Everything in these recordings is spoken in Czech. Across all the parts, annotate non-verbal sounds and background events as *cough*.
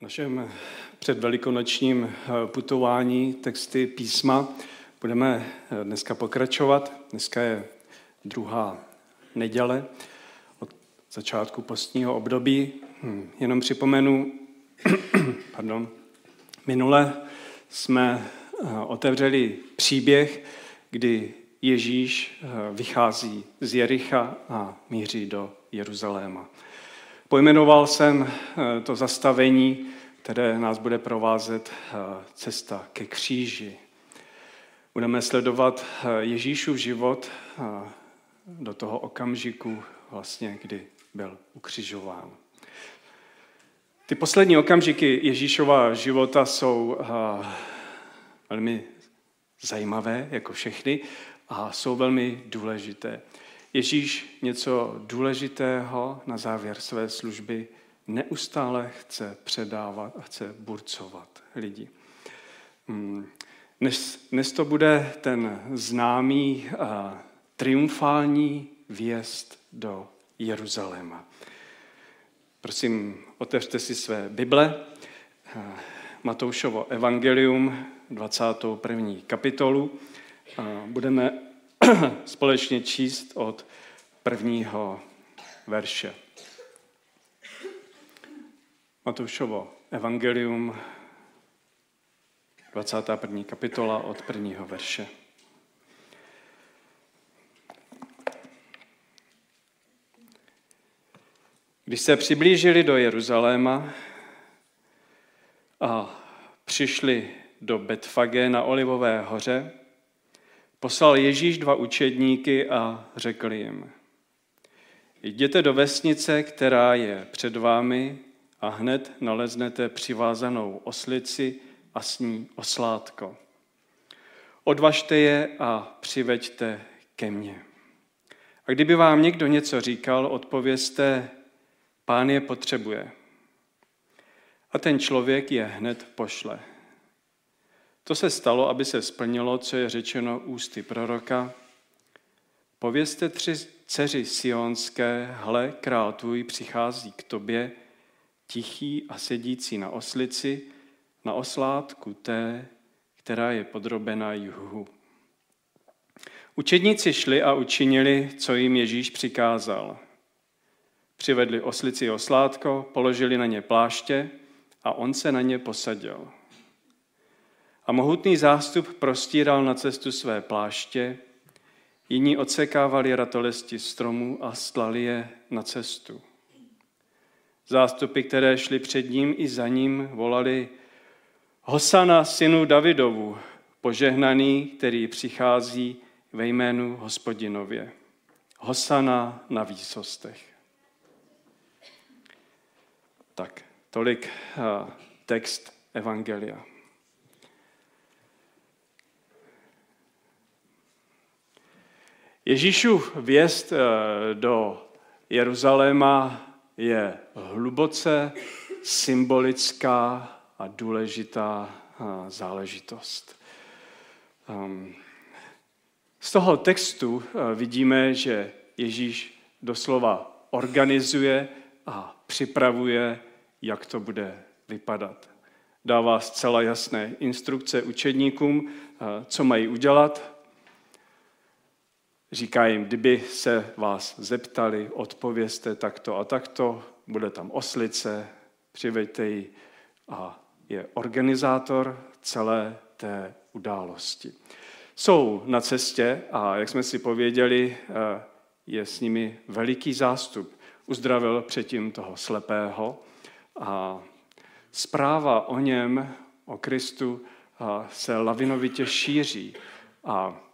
našem předvelikonočním eh, putování texty písma budeme eh, dneska pokračovat. Dneska je druhá neděle od začátku postního období. Hm, jenom připomenu, *clears throat* pardon, minule jsme eh, otevřeli příběh, kdy Ježíš vychází z Jericha a míří do Jeruzaléma. Pojmenoval jsem eh, to zastavení, které nás bude provázet eh, cesta ke kříži. Budeme sledovat eh, Ježíšův život do toho okamžiku, vlastně, kdy byl ukřižován. Ty poslední okamžiky Ježíšova života jsou velmi zajímavé, jako všechny, a jsou velmi důležité. Ježíš něco důležitého na závěr své služby neustále chce předávat a chce burcovat lidi. Hmm. Dnes, dnes to bude ten známý a triumfální vjezd do Jeruzaléma. Prosím, otevřte si své Bible, Matoušovo evangelium, 21. kapitolu. Budeme *clears throat* společně číst od prvního verše. Matoušovo evangelium, 21. kapitola od prvního verše. Když se přiblížili do Jeruzaléma a přišli do Betfage na Olivové hoře, Poslal Ježíš dva učedníky a řekl jim, jděte do vesnice, která je před vámi a hned naleznete přivázanou oslici a s ní oslátko. Odvažte je a přiveďte ke mně. A kdyby vám někdo něco říkal, odpovězte, pán je potřebuje. A ten člověk je hned pošle. To se stalo, aby se splnilo, co je řečeno ústy proroka. Povězte tři dceři sionské, hle, král tvůj přichází k tobě, tichý a sedící na oslici, na oslátku té, která je podrobena juhu. Učedníci šli a učinili, co jim Ježíš přikázal. Přivedli oslici oslátko, položili na ně pláště a on se na ně posadil. A mohutný zástup prostíral na cestu své pláště, jiní odsekávali ratolesti stromů a stlali je na cestu. Zástupy, které šly před ním i za ním, volali Hosana synu Davidovu, požehnaný, který přichází ve jménu hospodinově. Hosana na výsostech. Tak, tolik uh, text Evangelia. Ježíšův věst eh, do Jeruzaléma je hluboce symbolická a důležitá eh, záležitost. Ehm, z toho textu eh, vidíme, že Ježíš doslova organizuje a připravuje, jak to bude vypadat. Dává zcela jasné instrukce učedníkům, co mají udělat, Říká jim, kdyby se vás zeptali, odpověste takto a takto, bude tam oslice, přiveďte ji a je organizátor celé té události. Jsou na cestě a jak jsme si pověděli, eh, je s nimi veliký zástup. Uzdravil předtím toho slepého a zpráva o něm, o Kristu, eh, se lavinovitě šíří. A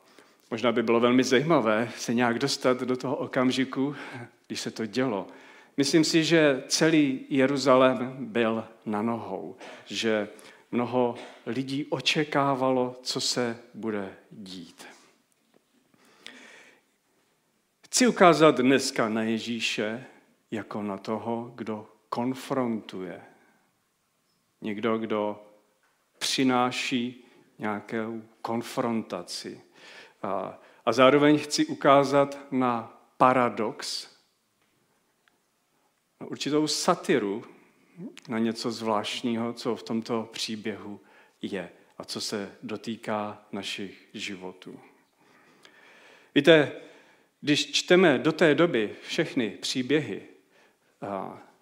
Možná by bylo velmi zajímavé se nějak dostat do toho okamžiku, když se to dělo. Myslím si, že celý Jeruzalém byl na nohou, že mnoho lidí očekávalo, co se bude dít. Chci ukázat dneska na Ježíše jako na toho, kdo konfrontuje. Někdo, kdo přináší nějakou konfrontaci a, zároveň chci ukázat na paradox, na určitou satiru na něco zvláštního, co v tomto příběhu je a co se dotýká našich životů. Víte, když čteme do té doby všechny příběhy,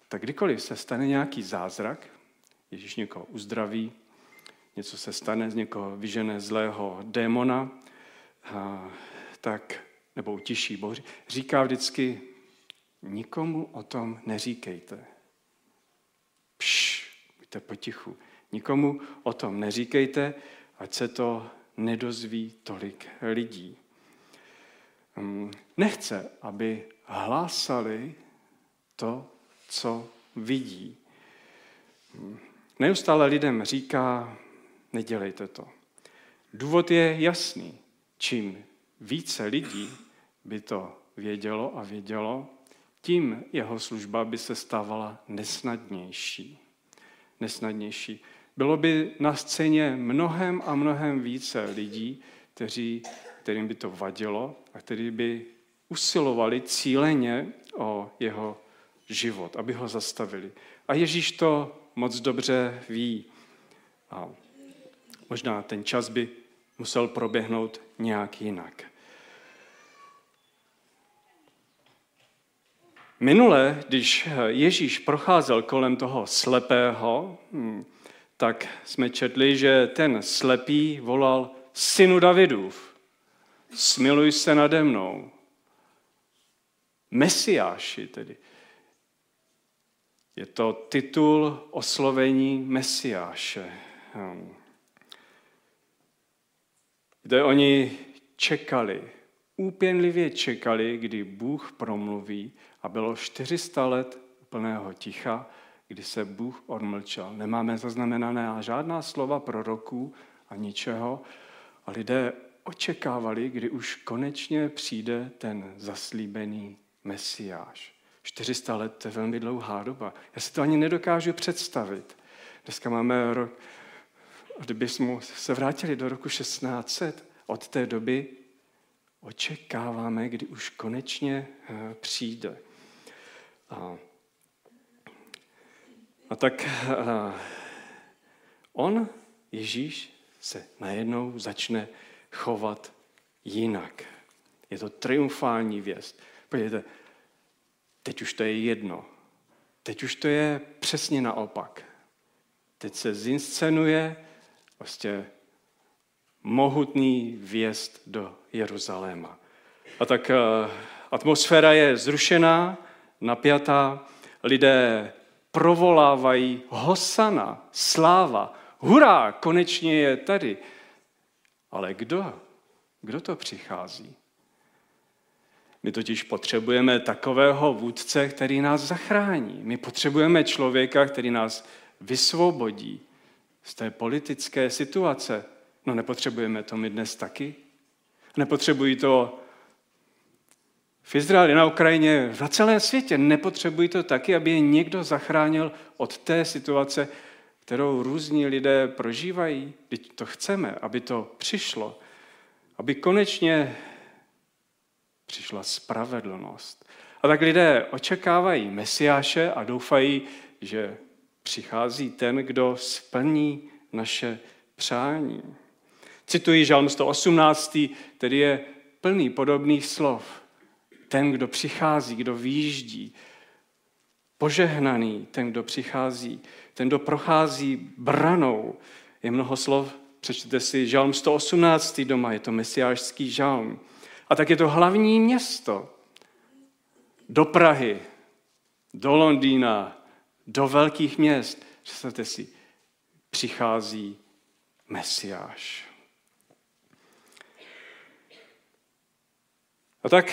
tak kdykoliv se stane nějaký zázrak, Ježíš někoho uzdraví, něco se stane, z někoho vyžené zlého démona, tak, nebo utiší boři, říká vždycky, nikomu o tom neříkejte. Pš, buďte potichu. Nikomu o tom neříkejte, ať se to nedozví tolik lidí. Hm, nechce, aby hlásali to, co vidí. Hm, neustále lidem říká, nedělejte to. Důvod je jasný. Čím více lidí by to vědělo a vědělo, tím jeho služba by se stávala nesnadnější. Nesnadnější. Bylo by na scéně mnohem a mnohem více lidí, kteří, kterým by to vadilo a kteří by usilovali cíleně o jeho život, aby ho zastavili. A Ježíš to moc dobře ví. A možná ten čas by musel proběhnout nějak jinak. Minule, když Ježíš procházel kolem toho slepého, hm, tak jsme četli, že ten slepý volal synu Davidův, smiluj se nade mnou. Mesiáši tedy. Je to titul oslovení Mesiáše. Kde oni čekali, úpěnlivě čekali, kdy Bůh promluví a bylo 400 let úplného ticha, kdy se Bůh odmlčel. Nemáme zaznamenané žádná slova proroků a ničeho a lidé očekávali, kdy už konečně přijde ten zaslíbený Mesiáš. 400 let to je velmi dlouhá doba. Já si to ani nedokážu představit. Dneska máme rok, kdybychom se vrátili do roku 1600, od té doby očekáváme, kdy už konečně eh, přijde. A, a tak a, on, Ježíš, se najednou začne chovat jinak. Je to triumfální věst. Podívejte, teď už to je jedno. Teď už to je přesně naopak. Teď se zinscenuje vlastně mohutný vjezd do Jeruzaléma. A tak atmosféra je zrušená, napjatá, lidé provolávají hosana, sláva, hurá, konečně je tady. Ale kdo? Kdo to přichází? My totiž potřebujeme takového vůdce, který nás zachrání. My potřebujeme člověka, který nás vysvobodí z té politické situace. No nepotřebujeme to my dnes taky? Nepotřebují to v Izraeli, na Ukrajině, na celém světě. Nepotřebují to taky, aby je někdo zachránil od té situace, kterou různí lidé prožívají. Teď to chceme, aby to přišlo. Aby konečně přišla spravedlnost. A tak lidé očekávají Mesiáše a doufají, že přichází ten, kdo splní naše přání. Cituji Žalm 118, který je plný podobných slov ten, kdo přichází, kdo výjíždí, požehnaný, ten, kdo přichází, ten, kdo prochází branou. Je mnoho slov, přečtěte si žalm 118. doma, je to mesiářský žalm. A tak je to hlavní město. Do Prahy, do Londýna, do velkých měst. Představte si, přichází Mesiáš. A tak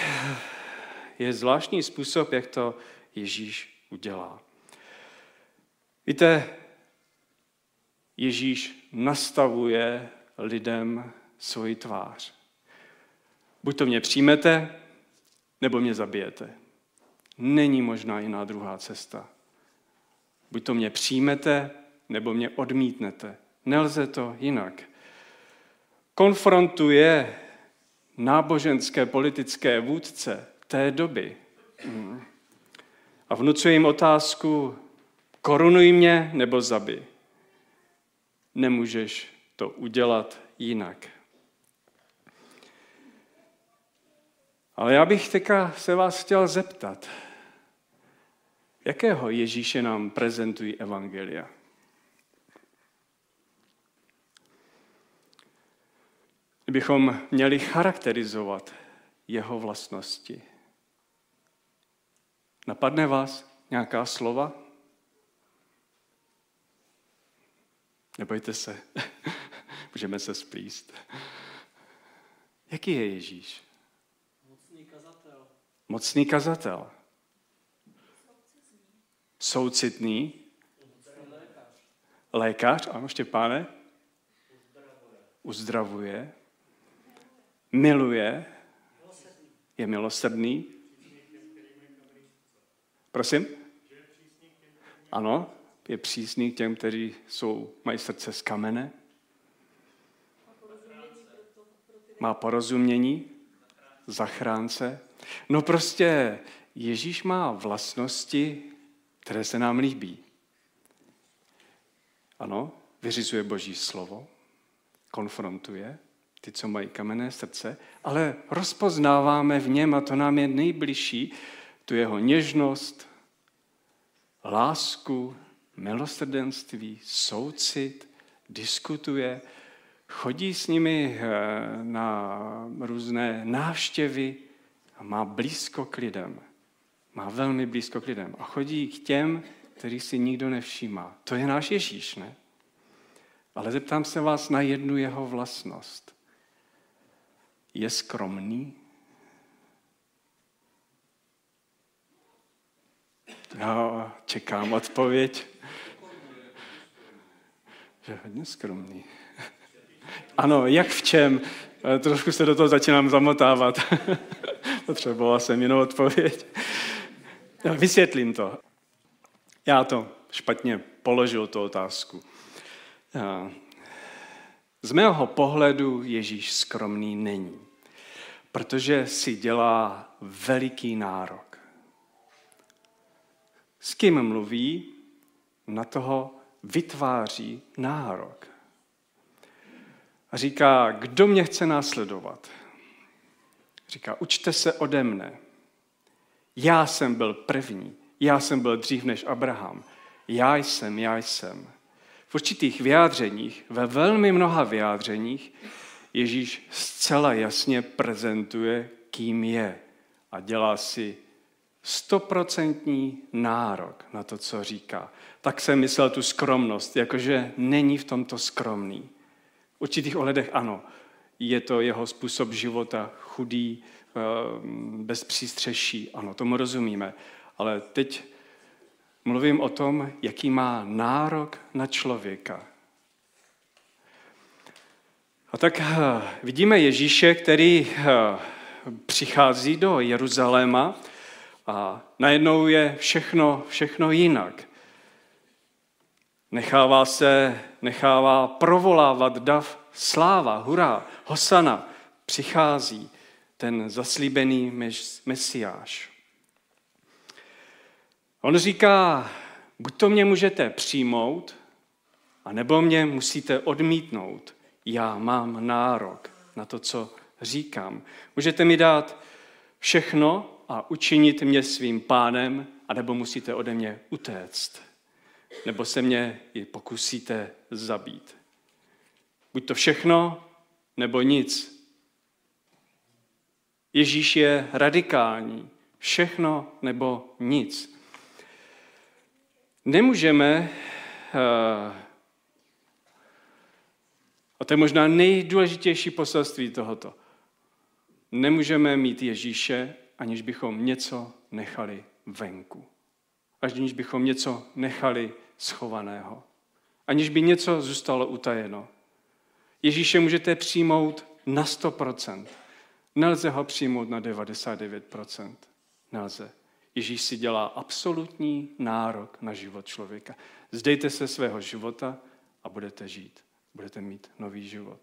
je zvláštní způsob, jak to Ježíš udělá. Víte, Ježíš nastavuje lidem svoji tvář. Buď to mě přijmete, nebo mě zabijete. Není možná jiná druhá cesta. Buď to mě přijmete, nebo mě odmítnete. Nelze to jinak. Konfrontuje náboženské politické vůdce té doby. A vnucuje jim otázku, Korunuj mě nebo zabi. Nemůžeš to udělat jinak. Ale já bych teďka se vás chtěl zeptat, jakého Ježíše nám prezentují evangelia? Kdybychom měli charakterizovat jeho vlastnosti. Napadne vás nějaká slova? Nebojte se, *laughs* můžeme se splíst. Jaký je Ježíš? Mocný kazatel. Mocný kazatel. Soucitný. Lékař. Ano, Štěpáne? Uzdravuje. Miluje. Je milosrdný. Prosím? Ano, je přísný k těm, kteří jsou, mají srdce z kamene. Má porozumění, zachránce. No prostě Ježíš má vlastnosti, které se nám líbí. Ano, vyřizuje Boží slovo, konfrontuje ty, co mají kamenné srdce, ale rozpoznáváme v něm, a to nám je nejbližší, tu jeho něžnost, lásku, milosrdenství, soucit, diskutuje, chodí s nimi eh, na různé návštěvy a má blízko k lidem. Má velmi blízko k lidem. A chodí k těm, který si nikdo nevšímá. To je náš Ježíš, ne? Ale zeptám se vás na jednu jeho vlastnost. Je skromný? Já čekám odpověď. Že hodně skromný. Ano, jak v čem? Trošku se do toho začínám zamotávat. *laughs* Potřeboval jsem jinou odpověď. Vysvětlím to. Já to špatně položil, tu otázku. Z mého pohledu Ježíš skromný není, protože si dělá veliký nárok. S kým mluví, na toho vytváří nárok. A říká, kdo mě chce následovat? Říká, učte se ode mne. Já jsem byl první, já jsem byl dřív než Abraham. Já jsem, já jsem. V určitých vyjádřeních, ve velmi mnoha vyjádřeních, Ježíš zcela jasně prezentuje, kým je a dělá si stoprocentní nárok na to, co říká. Tak jsem myslel tu skromnost, jakože není v tomto skromný. V určitých ohledech ano. Je to jeho způsob života chudý, bez přístřeší. Ano, tomu rozumíme. Ale teď mluvím o tom, jaký má nárok na člověka. A tak eh, vidíme Ježíše, který eh, přichází do Jeruzaléma a najednou je všechno, všechno jinak. Nechává se, nechává provolávat dav sláva, hurá, hosana, přichází ten zaslíbený mes- mesiáš. On říká, buď to mě můžete přijmout, a nebo mě musíte odmítnout. Já mám nárok na to, co říkám. Můžete mi dát všechno a učinit mě svým pánem, anebo musíte ode mě utéct. Nebo se mě i pokusíte zabít. Buď to všechno, nebo nic. Ježíš je radikální. Všechno nebo nic. Nemůžeme, eh, a to je možná nejdůležitější poselství tohoto, nemůžeme mít Ježíše, aniž bychom něco nechali venku. Aniž bychom něco nechali schovaného. Aniž by něco zůstalo utajeno. Ježíše můžete přijmout na 100%. Nelze ho přijmout na 99%. Nelze. Ježíš si dělá absolutní nárok na život člověka. Zdejte se svého života a budete žít. Budete mít nový život.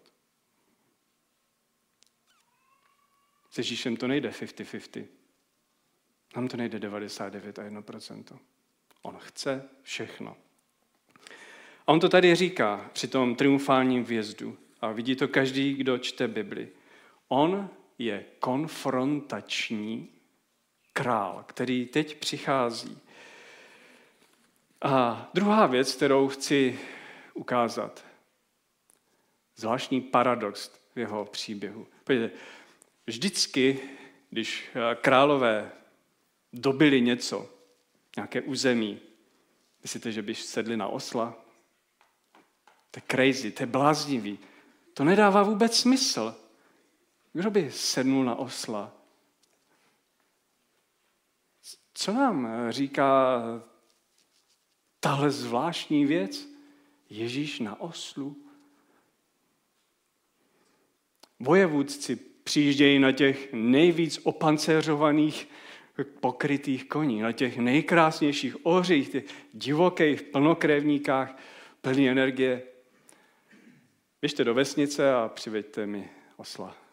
S Ježíšem to nejde 50-50. Nám to nejde 99 a 1%. On chce všechno. A on to tady říká při tom triumfálním vjezdu. A vidí to každý, kdo čte Bibli. On je konfrontační král, který teď přichází. A druhá věc, kterou chci ukázat, zvláštní paradox v jeho příběhu. Podívejte, vždycky, když králové dobili něco, nějaké území, myslíte, že by sedli na osla? To je crazy, to je bláznivý. To nedává vůbec smysl. Kdo by sednul na osla? Co nám říká tahle zvláštní věc? Ježíš na oslu. Vojevůdci přijíždějí na těch nejvíc opancéřovaných pokrytých koní, na těch nejkrásnějších ořích, těch divokých plnokrevníkách, plný energie. Běžte do vesnice a přiveďte mi osla.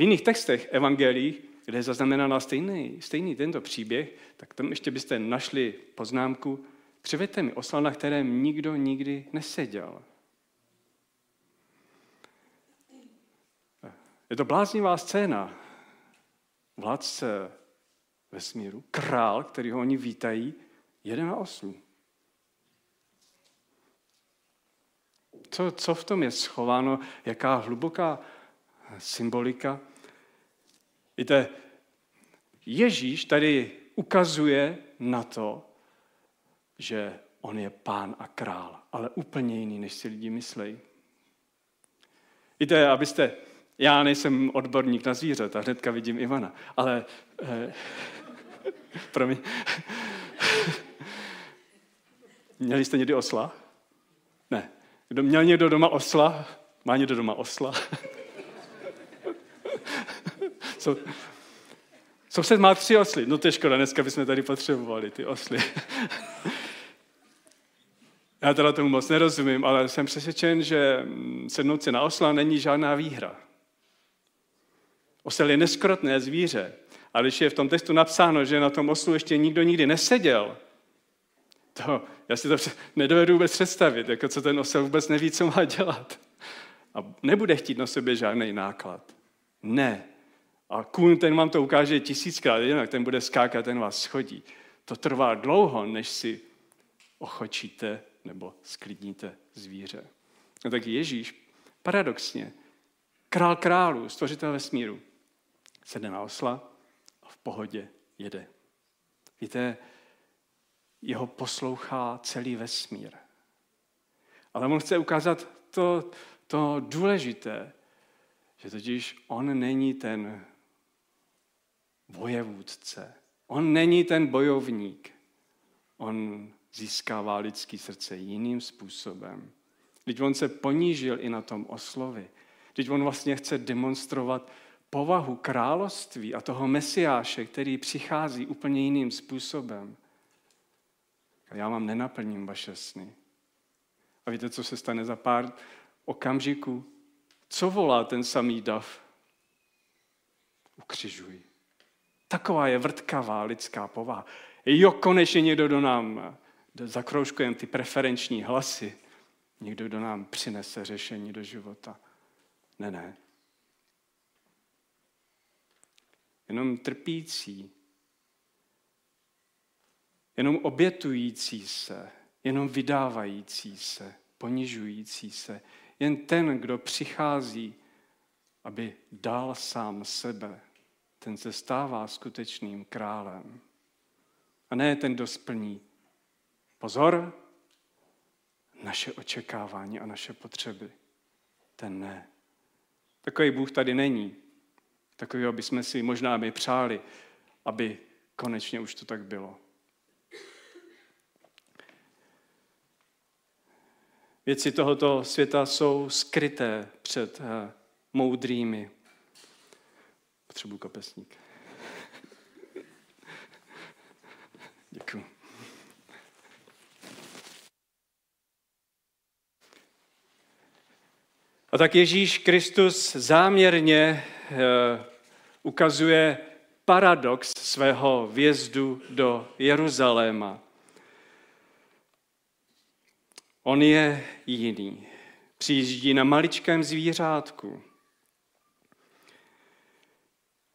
V jiných textech evangelií, kde je zaznamenána stejný, stejný tento příběh, tak tam ještě byste našli poznámku, přiveďte mi osla, na kterém nikdo nikdy neseděl. Je to bláznivá scéna. Vládce vesmíru, král, který ho oni vítají, jede na oslu. Co, co v tom je schováno, jaká hluboká symbolika? Víte, Ježíš tady ukazuje na to, že on je pán a král, ale úplně jiný, než si lidi myslejí. Víte, abyste, já nejsem odborník na zvířata, hnedka vidím Ivana, ale eh, *laughs* promiň. *laughs* Měli jste někdy osla? Ne. Kdo měl někdo doma osla? Má někdo doma osla? *laughs* so, soused má tři osly. No to je škoda, dneska bychom tady potřebovali ty osly. *laughs* Já teda tomu moc nerozumím, ale jsem přesvědčen, že sednout si na osla není žádná výhra. Osel je neskrotné zvíře. A když je v tom textu napsáno, že na tom oslu ještě nikdo nikdy neseděl, to, já si to nedovedu vůbec představit, jako co ten osel vůbec neví, co má dělat. A nebude chtít na sobě žádný náklad. Ne. A kůň ten vám to ukáže tisíckrát, jinak ten bude skákat, ten vás schodí. To trvá dlouho, než si ochočíte nebo sklidníte zvíře. No tak Ježíš, paradoxně, král králů, stvořitel vesmíru, sedne na osla a v pohodě jede. Víte, jeho poslouchá celý vesmír. Ale on chce ukázat to, to důležité, že totiž on není ten vojevůdce, on není ten bojovník, on získává lidský srdce jiným způsobem. Teď on se ponížil i na tom oslovi. Teď on vlastně chce demonstrovat povahu království a toho mesiáše, který přichází úplně jiným způsobem. A já vám nenaplním vaše sny. A víte, co se stane za pár okamžiků? Co volá ten samý dav? Ukřižuj. Taková je vrtkavá lidská povaha. Jo, konečně někdo do nám zakroužkujeme ty preferenční hlasy. Někdo, kdo nám přinese řešení do života. Ne, ne. Jenom trpící, jenom obětující se, jenom vydávající se, ponižující se, jen ten, kdo přichází, aby dal sám sebe, ten se stává skutečným králem. A ne ten, kdo splní Pozor, naše očekávání a naše potřeby. Ten ne. Takový Bůh tady není. Takový, aby jsme si možná my přáli, aby konečně už to tak bylo. Věci tohoto světa jsou skryté před eh, moudrými. Potřebuji kapesník. Děkuji. A tak Ježíš Kristus záměrně eh, ukazuje paradox svého vjezdu do Jeruzaléma. On je jiný. Přijíždí na maličkém zvířátku.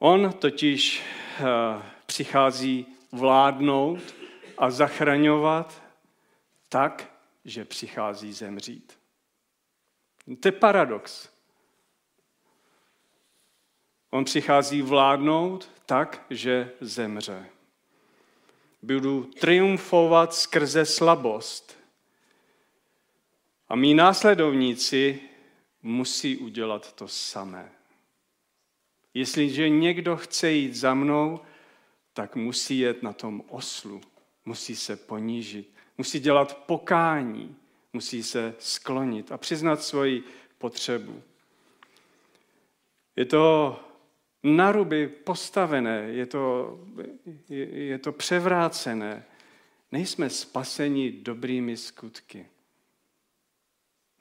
On totiž uh, přichází vládnout a zachraňovat tak, že přichází zemřít. To je paradox. On přichází vládnout tak, že zemře. Budu triumfovat skrze slabost. A mý následovníci musí udělat to samé. Jestliže někdo chce jít za mnou, tak musí jet na tom oslu, musí se ponížit, musí dělat pokání, musí se sklonit a přiznat svoji potřebu. Je to naruby postavené, je to, je, je to převrácené. Nejsme spaseni dobrými skutky.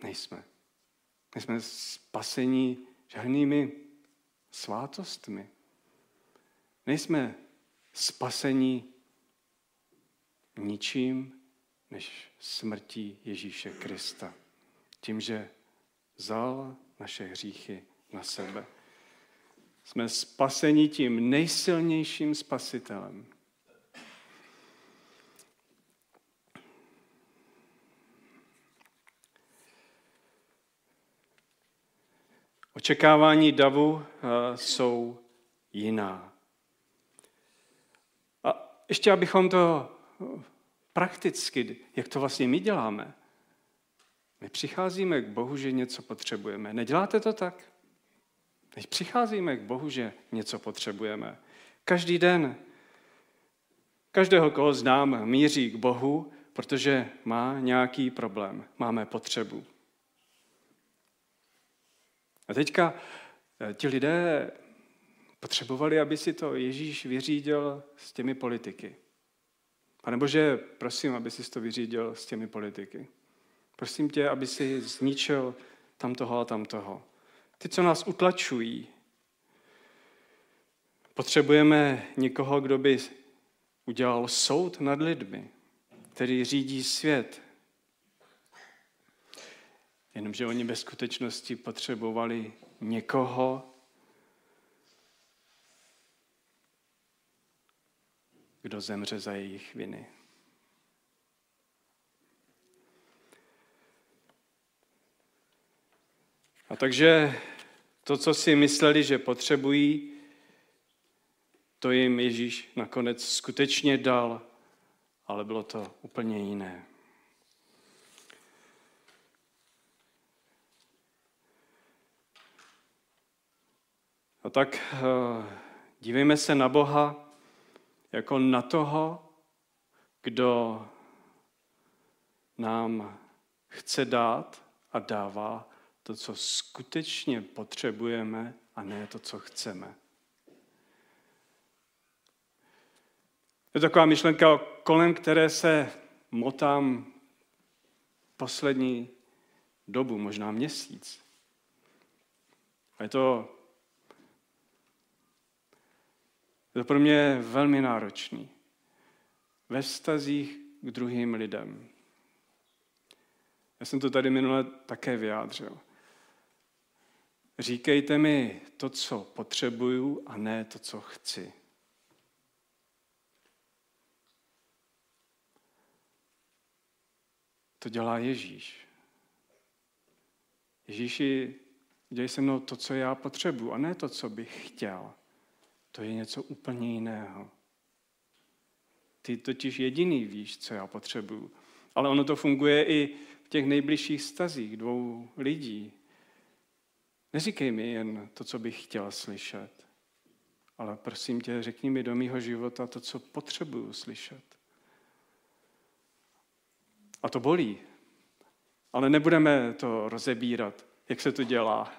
Nejsme. Nejsme spaseni žádnými svátostmi. Nejsme spaseni ničím než smrtí Ježíše Krista. Tím, že vzal naše hříchy na sebe. Jsme spaseni tím nejsilnějším spasitelem. Očekávání davu eh, jsou jiná. A ještě abychom to eh, prakticky, jak to vlastně my děláme, my přicházíme k Bohu, že něco potřebujeme. Neděláte to tak? Teď přicházíme k Bohu, že něco potřebujeme. Každý den, každého, koho znám, míří k Bohu, protože má nějaký problém, máme potřebu. A teďka eh, ti lidé potřebovali, aby si to Ježíš vyřídil s těmi politiky. Pane Bože, prosím, aby si to vyřídil s těmi politiky. Prosím tě, aby si zničil tam toho a tam toho. Ty, co nás utlačují. Potřebujeme někoho, kdo by udělal soud nad lidmi, který řídí svět. Jenomže oni ve skutečnosti potřebovali někoho, kdo zemře za jejich viny. A takže to, co si mysleli, že potřebují, to jim Ježíš nakonec skutečně dal, ale bylo to úplně jiné. A tak uh, dívejme se na Boha jako na toho, kdo nám chce dát a dává to, co skutečně potřebujeme a ne to, co chceme. Je to taková myšlenka, kolem které se motám poslední dobu, možná měsíc. A je to, je to pro mě velmi náročný. Ve vztazích k druhým lidem. Já jsem to tady minule také vyjádřil. Říkejte mi to, co potřebuju, a ne to, co chci. To dělá Ježíš. Ježíši, dělej se mnou to, co já potřebuju, a ne to, co bych chtěl. To je něco úplně jiného. Ty totiž jediný víš, co já potřebuju. Ale ono to funguje i v těch nejbližších stazích dvou lidí, Neříkej mi jen to, co bych chtěl slyšet, ale prosím tě, řekni mi do mýho života to, co potřebuju slyšet. A to bolí. Ale nebudeme to rozebírat, jak se to dělá.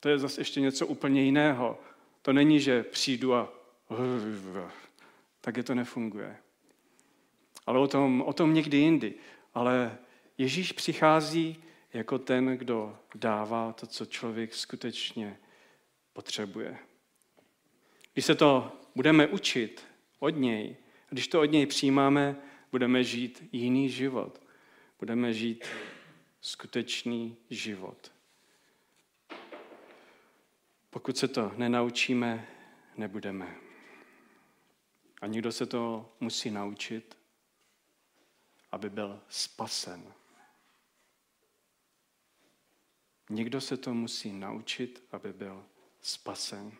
To je zase ještě něco úplně jiného. To není, že přijdu a tak je to nefunguje. Ale o tom, o tom někdy jindy. Ale Ježíš přichází jako ten, kdo dává to, co člověk skutečně potřebuje. Když se to budeme učit od něj, když to od něj přijímáme, budeme žít jiný život. Budeme žít skutečný život. Pokud se to nenaučíme, nebudeme. A někdo se to musí naučit, aby byl spasen. Někdo se to musí naučit, aby byl spasen.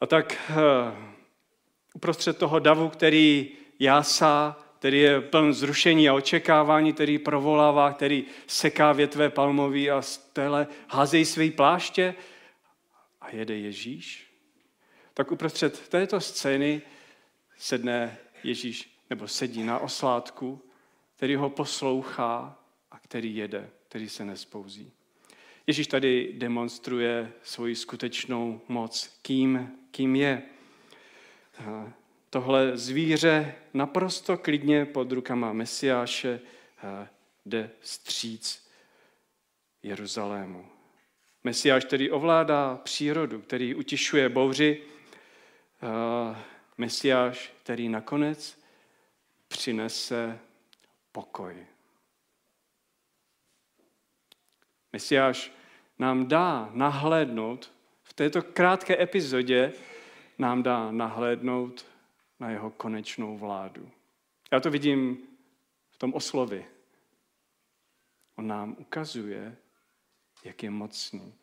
A tak eh, uprostřed toho davu, který jásá, který je pln zrušení a očekávání, který provolává, který seká větve palmový a stele házejí své pláště a jede Ježíš, tak uprostřed této scény sedne Ježíš, nebo sedí na oslátku, který ho poslouchá a který jede, který se nespouzí. Ježíš tady demonstruje svoji skutečnou moc, kým, kým je. Tohle zvíře naprosto klidně pod rukama Mesiáše jde stříc Jeruzalému. Mesiáš, který ovládá přírodu, který utišuje bouři, Mesiáš, který nakonec přinese pokoj. Mesiáš nám dá nahlédnout, v této krátké epizodě nám dá nahlédnout na jeho konečnou vládu. Já to vidím v tom oslovi. On nám ukazuje, jak je mocný.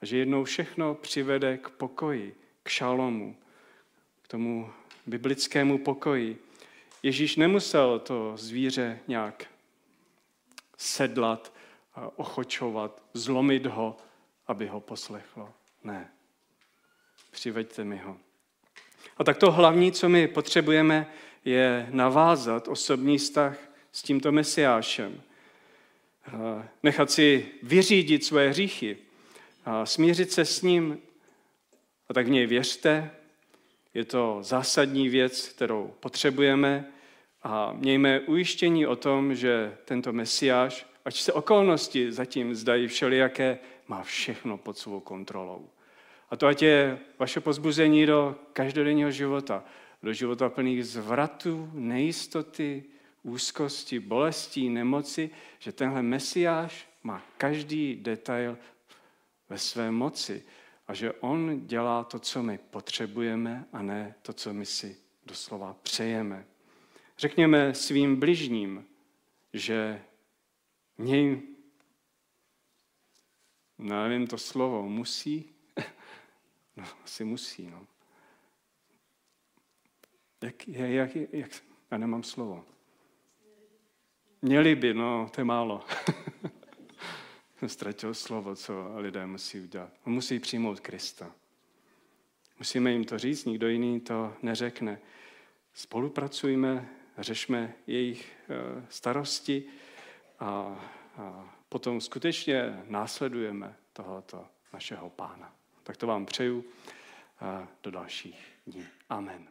A že jednou všechno přivede k pokoji, k šalomu, k tomu biblickému pokoji. Ježíš nemusel to zvíře nějak sedlat, ochočovat, zlomit ho, aby ho poslechlo. Ne. Přiveďte mi ho. A tak to hlavní, co my potřebujeme, je navázat osobní vztah s tímto mesiášem. Nechat si vyřídit své hříchy, smířit se s ním a tak v něj věřte. Je to zásadní věc, kterou potřebujeme a mějme ujištění o tom, že tento mesiáš, ať se okolnosti zatím zdají všelijaké, má všechno pod svou kontrolou. A to ať je vaše pozbuzení do každodenního života, do života plných zvratů, nejistoty, úzkosti, bolestí, nemoci, že tenhle mesiáš má každý detail ve své moci a že on dělá to, co my potřebujeme a ne to, co my si doslova přejeme. Řekněme svým bližním, že něj, no, nevím to slovo, musí, No, asi musí, no. Jak, jak, jak, jak, já nemám slovo. Měli by, no, to je málo. *laughs* Ztratil slovo, co lidé musí udělat. Musí přijmout Krista. Musíme jim to říct, nikdo jiný to neřekne. Spolupracujme, řešme jejich eh, starosti a, a potom skutečně následujeme tohoto našeho pána. Tak to vám přeju do dalších dní. Amen.